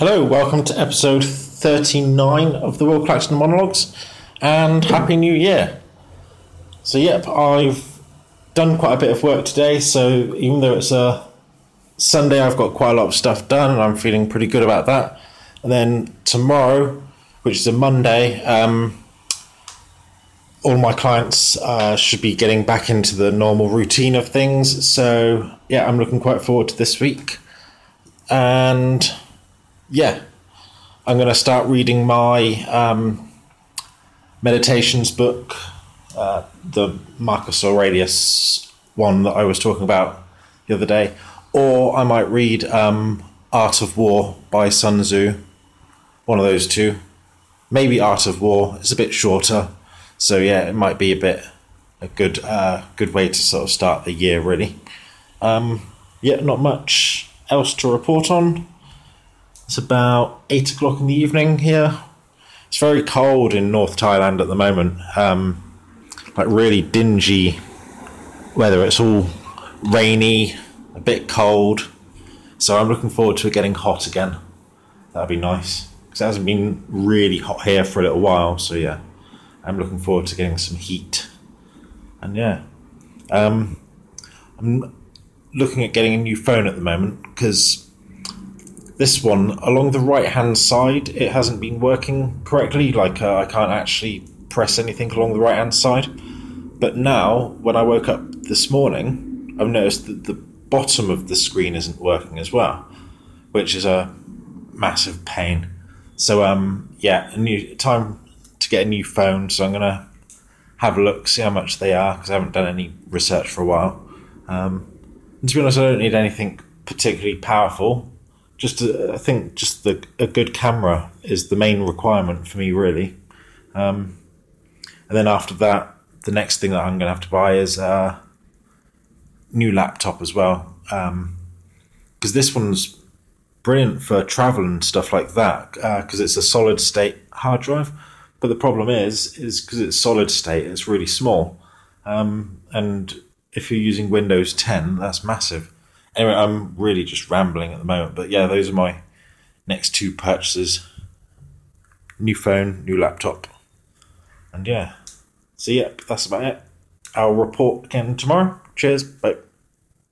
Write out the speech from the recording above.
Hello, welcome to episode 39 of the Will Claxton Monologues, and Happy New Year. So, yep, I've done quite a bit of work today, so even though it's a Sunday, I've got quite a lot of stuff done, and I'm feeling pretty good about that. And then tomorrow, which is a Monday, um, all my clients uh, should be getting back into the normal routine of things. So, yeah, I'm looking quite forward to this week. And yeah, I'm going to start reading my um, meditations book, uh, the Marcus Aurelius one that I was talking about the other day, or I might read um, Art of War by Sun Tzu, one of those two. Maybe Art of War. It's a bit shorter, so yeah, it might be a bit a good uh, good way to sort of start the year, really. Um, yeah, not much else to report on. It's about eight o'clock in the evening here. It's very cold in North Thailand at the moment. Um, like really dingy weather. It's all rainy, a bit cold. So I'm looking forward to it getting hot again. That'd be nice because it hasn't been really hot here for a little while. So yeah, I'm looking forward to getting some heat. And yeah, um, I'm looking at getting a new phone at the moment because this one along the right hand side it hasn't been working correctly like uh, i can't actually press anything along the right hand side. But now when i woke up this morning i've noticed that the bottom of the screen isn't working as well which is a massive pain. So um yeah a new time to get a new phone so i'm gonna have a look see how much they are because i haven't done any research for a while. Um, to be honest i don't need anything particularly powerful just uh, I think just the a good camera is the main requirement for me really. Um, and then after that, the next thing that I'm going to have to buy is a new laptop as well. Because um, this one's brilliant for travel and stuff like that. Because uh, it's a solid state hard drive. But the problem is, is because it's solid state, it's really small. Um, and if you're using Windows 10, that's massive. Anyway, I'm really just rambling at the moment, but yeah, those are my next two purchases new phone, new laptop. And yeah, so yeah, that's about it. I'll report again tomorrow. Cheers. Bye.